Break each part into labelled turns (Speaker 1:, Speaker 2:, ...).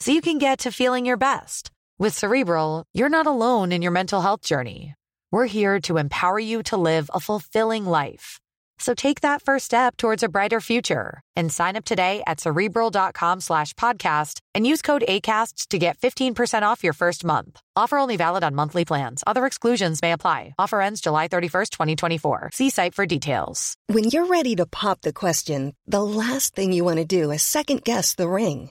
Speaker 1: so you can get to feeling your best. With Cerebral, you're not alone in your mental health journey. We're here to empower you to live a fulfilling life. So take that first step towards a brighter future and sign up today at cerebral.com slash podcast and use code ACasts to get 15% off your first month. Offer only valid on monthly plans. Other exclusions may apply. Offer ends July 31st, 2024. See site for details.
Speaker 2: When you're ready to pop the question, the last thing you want to do is second guess the ring.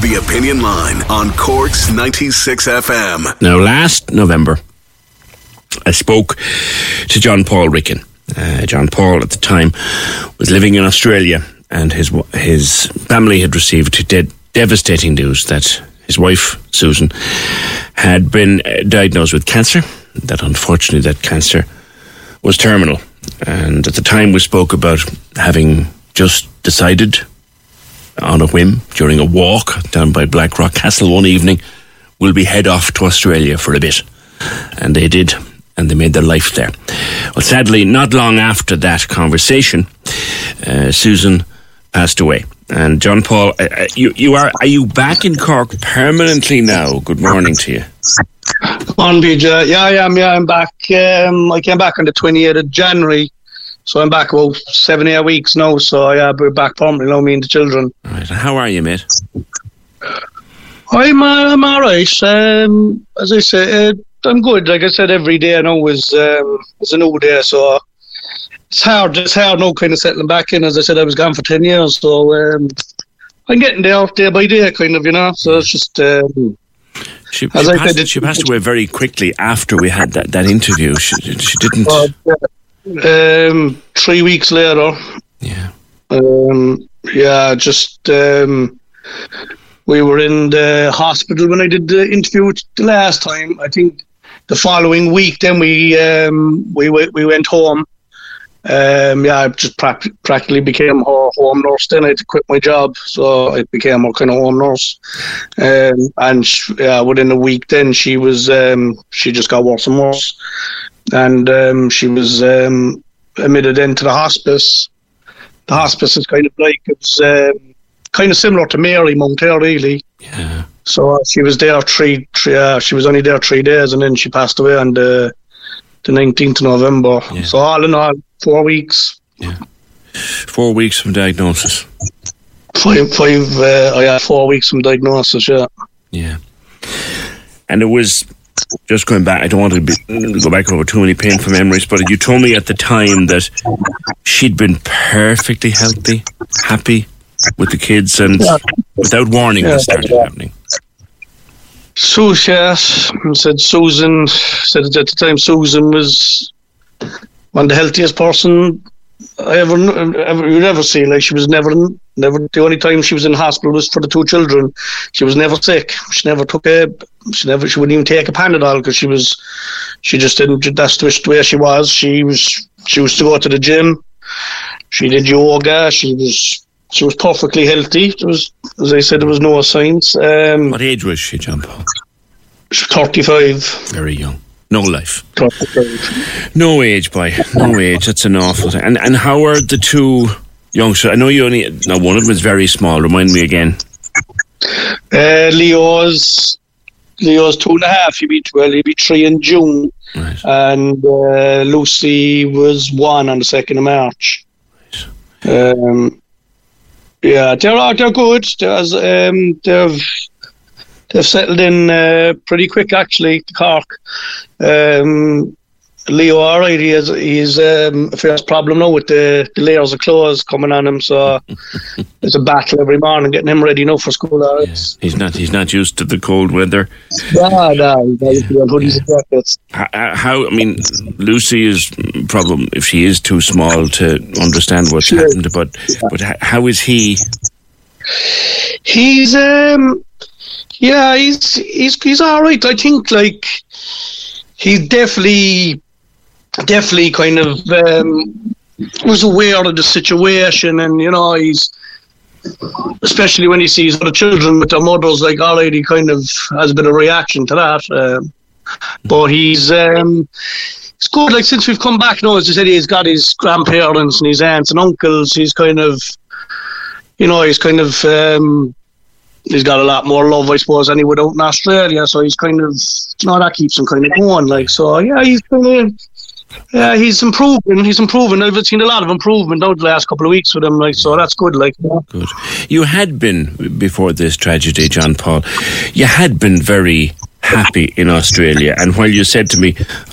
Speaker 3: The Opinion Line on Cork's 96 FM.
Speaker 4: Now, last November, I spoke to John Paul Ricken. Uh, John Paul, at the time, was living in Australia, and his his family had received de- devastating news that his wife Susan had been uh, diagnosed with cancer. That unfortunately, that cancer was terminal. And at the time, we spoke about having just decided on a whim during a walk down by Blackrock Castle one evening, we'll be head off to Australia for a bit. And they did and they made their life there. Well, sadly, not long after that conversation, uh, Susan passed away. And John Paul, uh, uh, you, you are are you back in Cork permanently now? Good morning to you.
Speaker 5: On PJ, yeah, I am. Yeah, I'm back. Um, I came back on the 28th of January, so I'm back about seven, eight weeks now. So yeah, we're back permanently now, me and the children.
Speaker 4: Right. How are you, mate?
Speaker 5: I'm, uh, I'm all right. Um, as I say, uh, I'm good. Like I said, every day I know is um, is a new day, so it's hard. It's hard now, kind of settling back in. As I said, I was gone for ten years, so um, I'm getting there day by day, kind of, you know. So it's just. Um,
Speaker 4: she, she, passed, said, she, passed, away very quickly after we had that, that interview. She, she didn't. Uh,
Speaker 5: um, three weeks later.
Speaker 4: Yeah.
Speaker 5: Um, yeah, just um, we were in the hospital when I did the interview the last time. I think the following week, then we um, we we went home. Um, yeah, I just pra- practically became a home nurse. Then I had to quit my job, so I became a kind of home nurse. Um, and she, yeah, within a week, then she was um, she just got worse and worse, and um, she was um, admitted into the hospice. The hospice is kind of like it's um, kind of similar to Marymount here, really.
Speaker 4: Yeah.
Speaker 5: So uh, she was there three, three uh, she was only there three days, and then she passed away on the the nineteenth of November. Yeah. So all in all, four weeks.
Speaker 4: Yeah, four weeks from diagnosis.
Speaker 5: Five, five. Uh, oh yeah, four weeks from diagnosis. Yeah.
Speaker 4: Yeah, and it was just going back. I don't want to be, go back over too many painful memories, but you told me at the time that she'd been perfectly healthy, happy with the kids, and yeah. without warning, yeah. started happening.
Speaker 5: So yes, said Susan said at the time Susan was one of the healthiest person I ever ever you'd ever see. Like she was never never the only time she was in hospital was for the two children. She was never sick. She never took a she never she wouldn't even take a Panadol because she was she just didn't. That's the way she was. She was she used to go to the gym. She did yoga. She was she was perfectly healthy. There was, as I said, there was no signs. Um,
Speaker 4: what age was she, John Paul?
Speaker 5: She was 35.
Speaker 4: Very young. No life.
Speaker 5: 35.
Speaker 4: No age, boy. No age. That's an awful thing. And, and how are the two youngsters? I know you only, now one of them is very small. Remind me again.
Speaker 5: Uh, Leo's Leo's two and a half. He'll be well, he'll be three in June, right. and uh, Lucy was one on the second of March. Right. Um, yeah, they're they're good. There's um they've they've settled in uh, pretty quick actually Cork. Um, Leo, all right, he has he's um, first problem now with the, the layers of clothes coming on him. So it's a battle every morning getting him ready now for school.
Speaker 4: Yeah. He's not. He's not used to the cold weather.
Speaker 5: yeah, no, he's got hoodies and jackets.
Speaker 4: H- h- How? I mean, Lucy is problem if she is too small to understand what's
Speaker 5: Sure.
Speaker 4: happened. But but how is he?
Speaker 5: He's um, yeah, he's he's he's all right. I think like he's definitely definitely kind of um, was aware of the situation, and you know he's especially when he sees other children with their mothers, like already kind of has been a reaction to that. Um, but he's um, it's good. Like since we've come back now, as I said, he's got his grandparents and his aunts and uncles. He's kind of, you know, he's kind of um, he's got a lot more love, I suppose, than he would out in Australia. So he's kind of, you know, that keeps him kind of going. Like so, yeah, he's kind of. Yeah, he's improving. He's improving. I've seen a lot of improvement over the last couple of weeks with him. Like, so that's good. Like, you know.
Speaker 4: Good. You had been before this tragedy, John Paul. You had been very happy in Australia, and while you said to me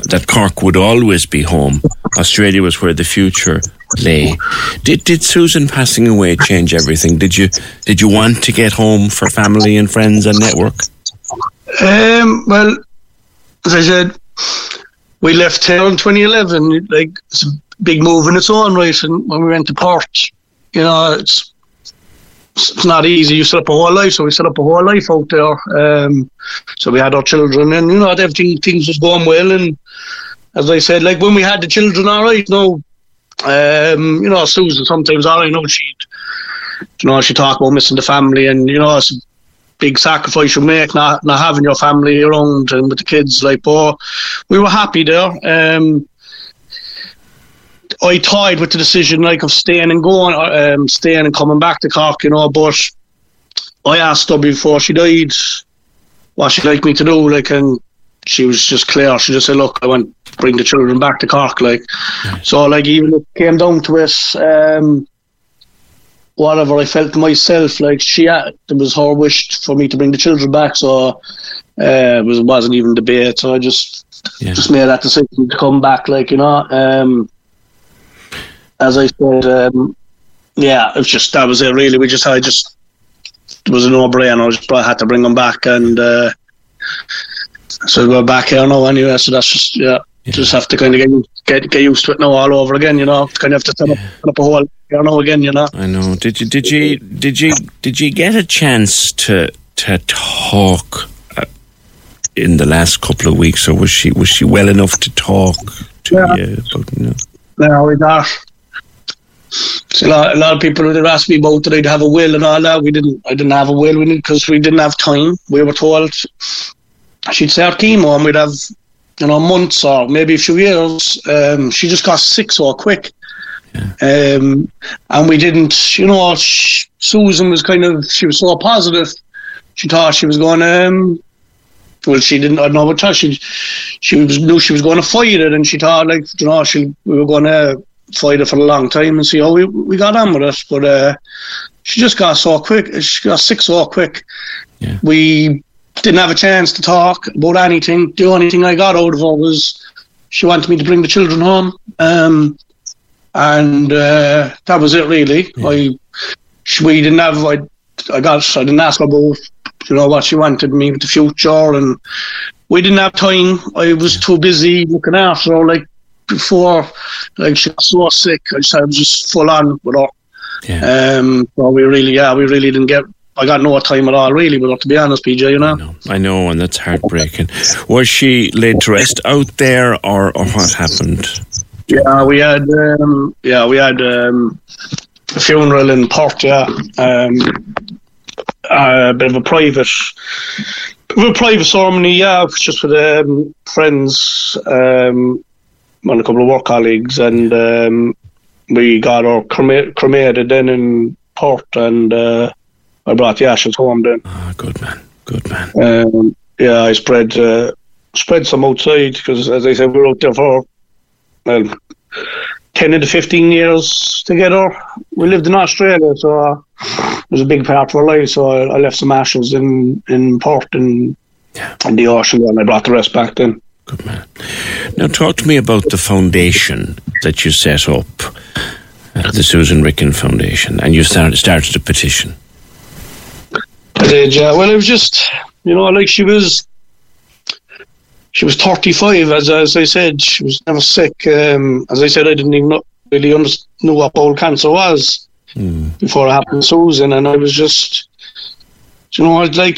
Speaker 4: that Cork would always be home, Australia was where the future lay. Did did Susan passing away change everything? Did you did you want to get home for family and friends and network?
Speaker 5: Um, well, as I said, we left town in 2011. Like, it's a big move in its own right. And when we went to Perth, you know, it's it's not easy. You set up a whole life, so we set up a whole life out there. Um, so we had our children, and you know, everything things was going well. And as I said, like when we had the children, all right, no, um, you know, Susan sometimes, all I know, she'd, you know, she talk about missing the family, and you know, big sacrifice you make not not having your family around and with the kids. Like, but we were happy there. Um, I tied with the decision like of staying and going, um, staying and coming back to Cork, you know. But I asked her before she died what she'd like me to do, like, and she was just clear. She just said, "Look, I want to bring the children back to Cork." Like, so like even it came down to us. um, whatever I felt myself, like she had, it was her wish for me to bring the children back. So uh, it was wasn't even debate. So I just
Speaker 4: Yeah.
Speaker 5: just made that decision to come back. Like you know, um, as I said, um, yeah, it was just that was it. Really, we just I just it was a no brainer. I just I had to bring them back, and uh, so we're back here now anyway. So that's just yeah, just have to kind of get get get used to it now all over again. You know, kind of have to set up, set up a whole here now again. You know.
Speaker 4: I know. Did you did you did you did you get a chance to to talk uh, in the last couple of weeks, or was she was she well enough to talk to
Speaker 5: Yeah.
Speaker 4: you? About, you know?
Speaker 5: No, we got. So a, lot, a lot of people would have asked me about that I'd have a will and all that. We didn't. I didn't have a will. We because we didn't have time. We were told she'd start chemo and we'd have, you know, months or maybe a few years. Um, she just got sick so quick, um, and we didn't. You know, sh- Susan was kind of. She was so positive. She thought she was going. to, Um, well, she didn't. I don't know what time she. She was knew she was going to fight it, and she thought like you know she we were going to fight it for a long time and see how we we got on with it. But uh, she just got so quick. She got sick so quick.
Speaker 4: Yeah.
Speaker 5: We didn't have a chance to talk about anything. The only thing I got out of her was she wanted me to bring the children home, um, and uh, that was it really. I she, we didn't have. I I got. I didn't ask her about you know what she wanted me with the future, and we didn't have time. I was too busy looking after her. Like before, like she was so sick. I was just full on with her.
Speaker 4: Yeah.
Speaker 5: Um, so we really, yeah, we really didn't get. I got no time at all, really. But to be honest, PJ, you know.
Speaker 4: I know, I know, and that's heartbreaking. Was she laid to rest out there, or, or what happened?
Speaker 5: Yeah, we had um, yeah, we had um, a funeral in Perth, yeah. Um, a bit of a private a private ceremony, yeah, just with um, friends um, and a couple of work colleagues and um, we got our crema- cremated then in Perth and uh, I brought the ashes home then.
Speaker 4: Ah, good man, good man.
Speaker 5: Um, yeah, I spread uh, spread some outside because, as I said, we were out there for well 10 to 15 years together. We lived in Australia, so it was a big part of our life. So I, I left some ashes in, in Perth and in the ocean, and I brought the rest back then.
Speaker 4: Good man. Now, talk to me about the foundation that you set up, uh, the Susan Ricken Foundation, and you started, started a petition.
Speaker 5: I did, yeah. Well, it was just, you know, like she was, she was 35, as, as I said. She was never sick. Um, as I said, I didn't even know, really understand know what bowel cancer was before it happened to Susan, and I was just, you know, I was like,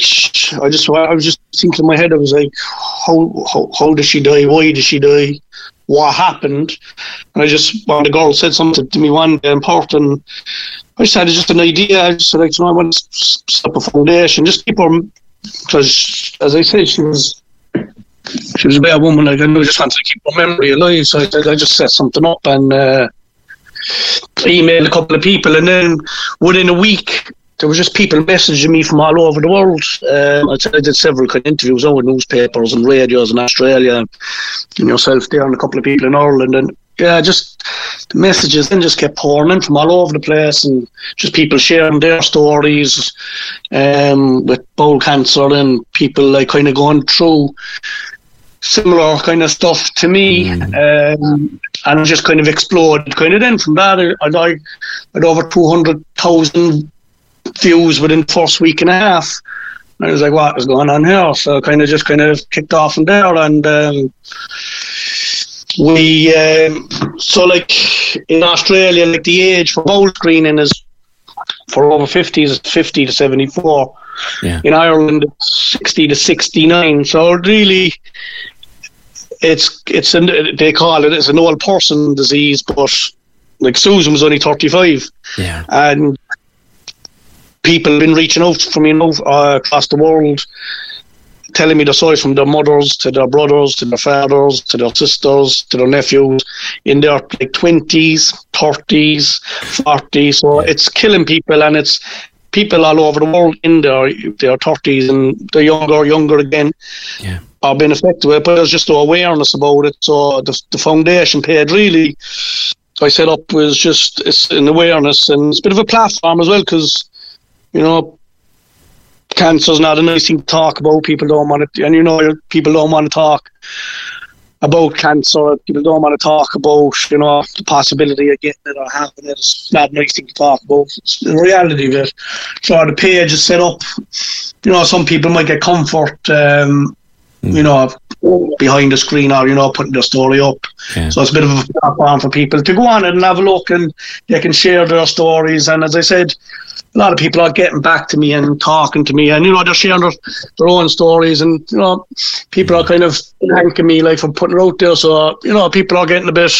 Speaker 5: I just, I was just thinking in my head, I was like, how, how, how did she die? Why did she die? What happened? And I just, when the girl said something to me one day in Perth, and I just had just an idea. I just said, like, you know, I want to set up a foundation, just keep her, because as I said, she was, she was a bad woman. Like, I knew I just wanted to keep her memory alive. So I, I just set something up and uh, emailed a couple of people, and then within a week, there was just people messaging me from all over the world. Um, I I did several kind of interviews on with newspapers and radios in Australia, and yourself there, and a couple of people in Ireland, and yeah, just the messages then just kept pouring in from all over the place, and just people sharing their stories um, with bowel cancer, and people like kind of going through similar kind of stuff to me, um, and just kind of exploded. Kind of then from that, I I had over two hundred thousand views within the first week and a half. And I was like, what is going on here? So kind of just kind of kicked off from there, and um, we um, so like in Australia, like the age for bowel screening is for over fifties, fifty to seventy four.
Speaker 4: Yeah.
Speaker 5: In Ireland, it's sixty to sixty nine. So really, it's it's an, they call it it's an old person disease, but like Susan was only thirty five
Speaker 4: Yeah.
Speaker 5: and people have been reaching out from you know uh, across the world telling me the stories from their mothers to their brothers to their fathers to their sisters to their nephews in their like 20s 30s 40s so it's killing people and it's people all over the world in their their 30s and the younger younger again
Speaker 4: Yeah.
Speaker 5: are being affected with it, but there's just no awareness about it. So the, the foundation paid really, I set up was just it's an awareness and it's a bit of a platform as well because, you know, cancer's not a nice thing to talk about. People don't want to, and you know, people don't want to talk about cancer. People don't want to talk about, you know, the possibility of getting it or having it. It's not a nice thing to talk about. It's the reality of it. So the page is set up. You know, some people might get comfort. Um, you know, behind the screen or, you know, putting their story up.
Speaker 4: Yeah.
Speaker 5: So it's a bit of a platform for people to go on and have a look and they can share their stories. And as I said, a lot of people are getting back to me and talking to me and, you know, they're sharing their, their own stories and, you know, people are kind of thanking me like for putting it out there. So, you know, people are getting a bit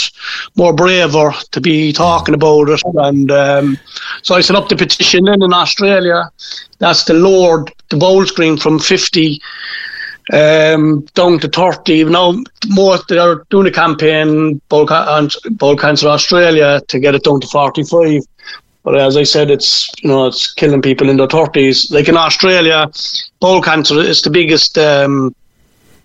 Speaker 5: more braver to be talking about it. And um, so I set up the petition in Australia. That's the Lord the bowel screen from 50 um, down to 30. Now, more they're doing a campaign, Bowel, Bowel Cancer Australia, to get it down to 45. But as I said, it's you know it's killing people in their 30s. Like in Australia, bowel cancer is the biggest um,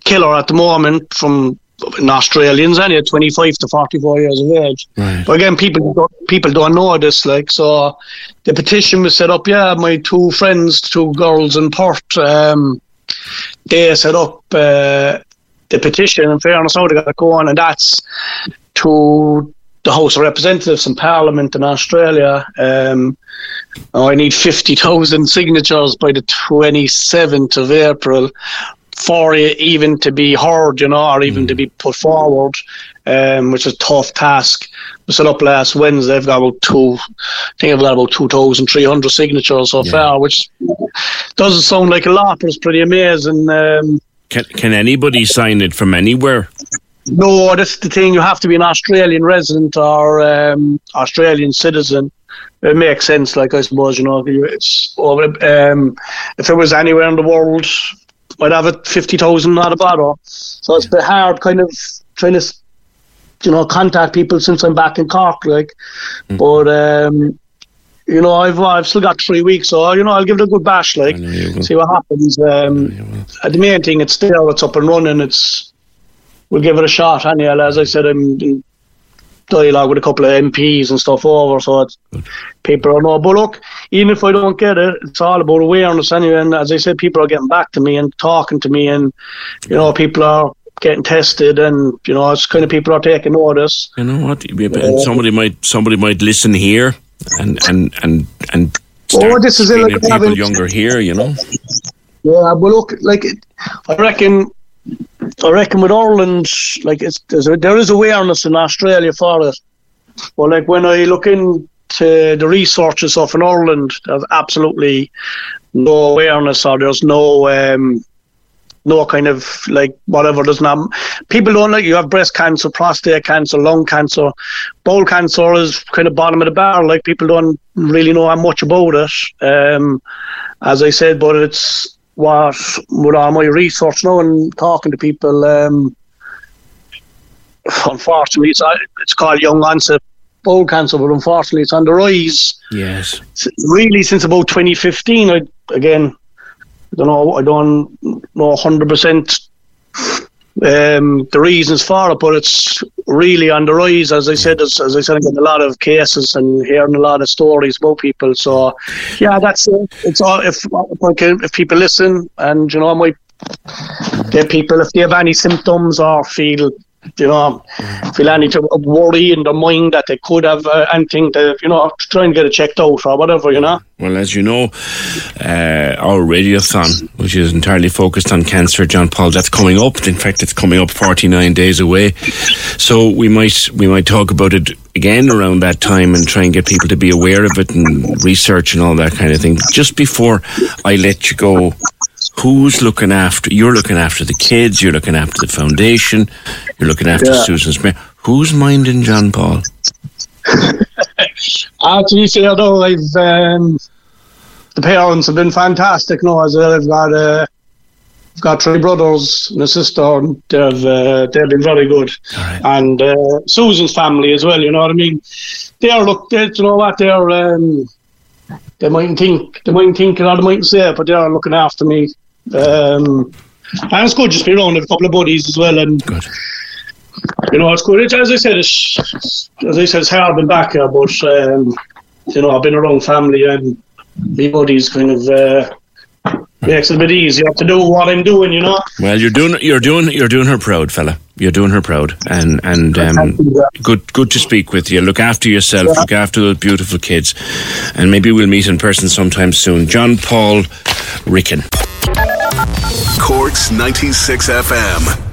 Speaker 5: killer at the moment from in Australians, anyway, 25 to 44 years of age.
Speaker 4: Right.
Speaker 5: But again, people don't, people don't know this. Like so, the petition was set up. Yeah, my two friends, two girls in Perth, um, they set up uh, the petition. In fairness, how they got it going, and that's to the House of Representatives and Parliament in Australia. Um, now I need 50,000 signatures by the 27th of April for it even to be heard, you know, or even to be put forward, um, which is a tough task. We set up last Wednesday. I've got about two, I think I've got about 2,300 signatures so far, which doesn't sound like a lot, but it's pretty amazing. Um,
Speaker 4: Can, can anybody sign it from anywhere?
Speaker 5: No, that's the thing. You have to be an Australian resident or um, Australian citizen. It makes sense, like I suppose you know. It's um, if it was anywhere in the world, I'd have it fifty thousand, not a bother. So it's a bit hard, kind of trying to, you know, contact people since I'm back in Cork, like. But um, you know, I've I've still got three weeks, so you know, I'll give it a good bash, like,
Speaker 4: I know you will.
Speaker 5: see what happens. Um, uh, the main thing, it's there, it's up and running. It's we'll give it a shot. Anyhow, as I said, I'm dialogue with a couple of MPs and stuff over, so it's, people are know. But look, even if I don't get it, it's all about awareness anyway. And as I said, people are getting back to me and talking to me, and you know, people are getting tested, and you know, it's kind of people are taking notice.
Speaker 4: You know what? And somebody might somebody might listen here and and and and
Speaker 5: Oh, this is it, like
Speaker 4: people
Speaker 5: having-
Speaker 4: younger here. You know.
Speaker 5: Yeah, but look, like I reckon, I reckon with Ireland, like it's there's a, there is awareness in Australia for it. But like when I look into the and stuff in Ireland, there's absolutely no awareness or there's no um, no kind of like whatever. There's not people don't like you have breast cancer, prostate cancer, lung cancer, bowel cancer is kind of bottom of the barrel. Like people don't really know how much about it. Um, as I said, but it's what with all my research now and talking to people. Um, unfortunately, it's uh, it's called young onset bowel cancer, but unfortunately, it's on the rise.
Speaker 4: Yes.
Speaker 5: Really, since about 2015, I again, I don't know, I don't know 100 percent um, the reasons for it, but it's really on the rise. As I said, as, as I said, I'm getting a lot of cases and hearing a lot of stories about people. So, yeah, that's it. It's all if if, people listen and you know, I might people if they have any symptoms or feel. You know, feel any to worry in their mind that they could have uh, anything to, you know, try and get it checked out or whatever, you know.
Speaker 4: Well, as you know, uh, our radiothon, which is entirely focused on cancer, John Paul, that's coming up. In fact, it's coming up 49 days away. So we might we might talk about it again around that time and try and get people to be aware of it and research and all that kind of thing. Just before I let you go, who's looking after? You're looking after the kids. You're looking after the foundation. You're looking after
Speaker 5: Yeah.
Speaker 4: Susan Smith. Who's minding John Paul?
Speaker 5: Actually, see, although I've um, the parents have been fantastic. No, as well, I've got uh, I've got three brothers and a sister, and they've uh, they've been very good. And uh, Susan's family as well. You know what I mean? They are look. They, you know what? They're um, they mightn't think they mightn't think or they mightn't say it, but they are looking after me. Um, and it's good just be around with a couple of buddies as well, and
Speaker 4: Good.
Speaker 5: you know, it's good. It's, as I said, it's, as I said, it's hard being back here, but um, you know, I've been around family and my buddies kind of uh, makes it a bit easier to do what I'm doing. You know.
Speaker 4: Well, you're doing you're doing you're doing her proud, fella. You're doing her proud, and and um, good good to speak with you. Look after yourself. Look after those beautiful kids, and maybe we'll meet in person sometime soon. John Paul Ricken.
Speaker 3: Cork's 96 FM.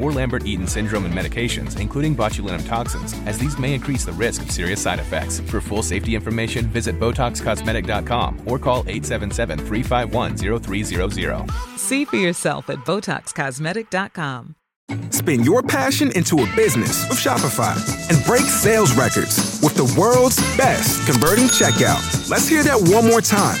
Speaker 6: or Lambert-Eaton syndrome and medications, including botulinum toxins, as these may increase the risk of serious side effects. For full safety information, visit BotoxCosmetic.com or call 877-351-0300.
Speaker 7: See for yourself at BotoxCosmetic.com.
Speaker 8: Spin your passion into a business with Shopify and break sales records with the world's best converting checkout. Let's hear that one more time.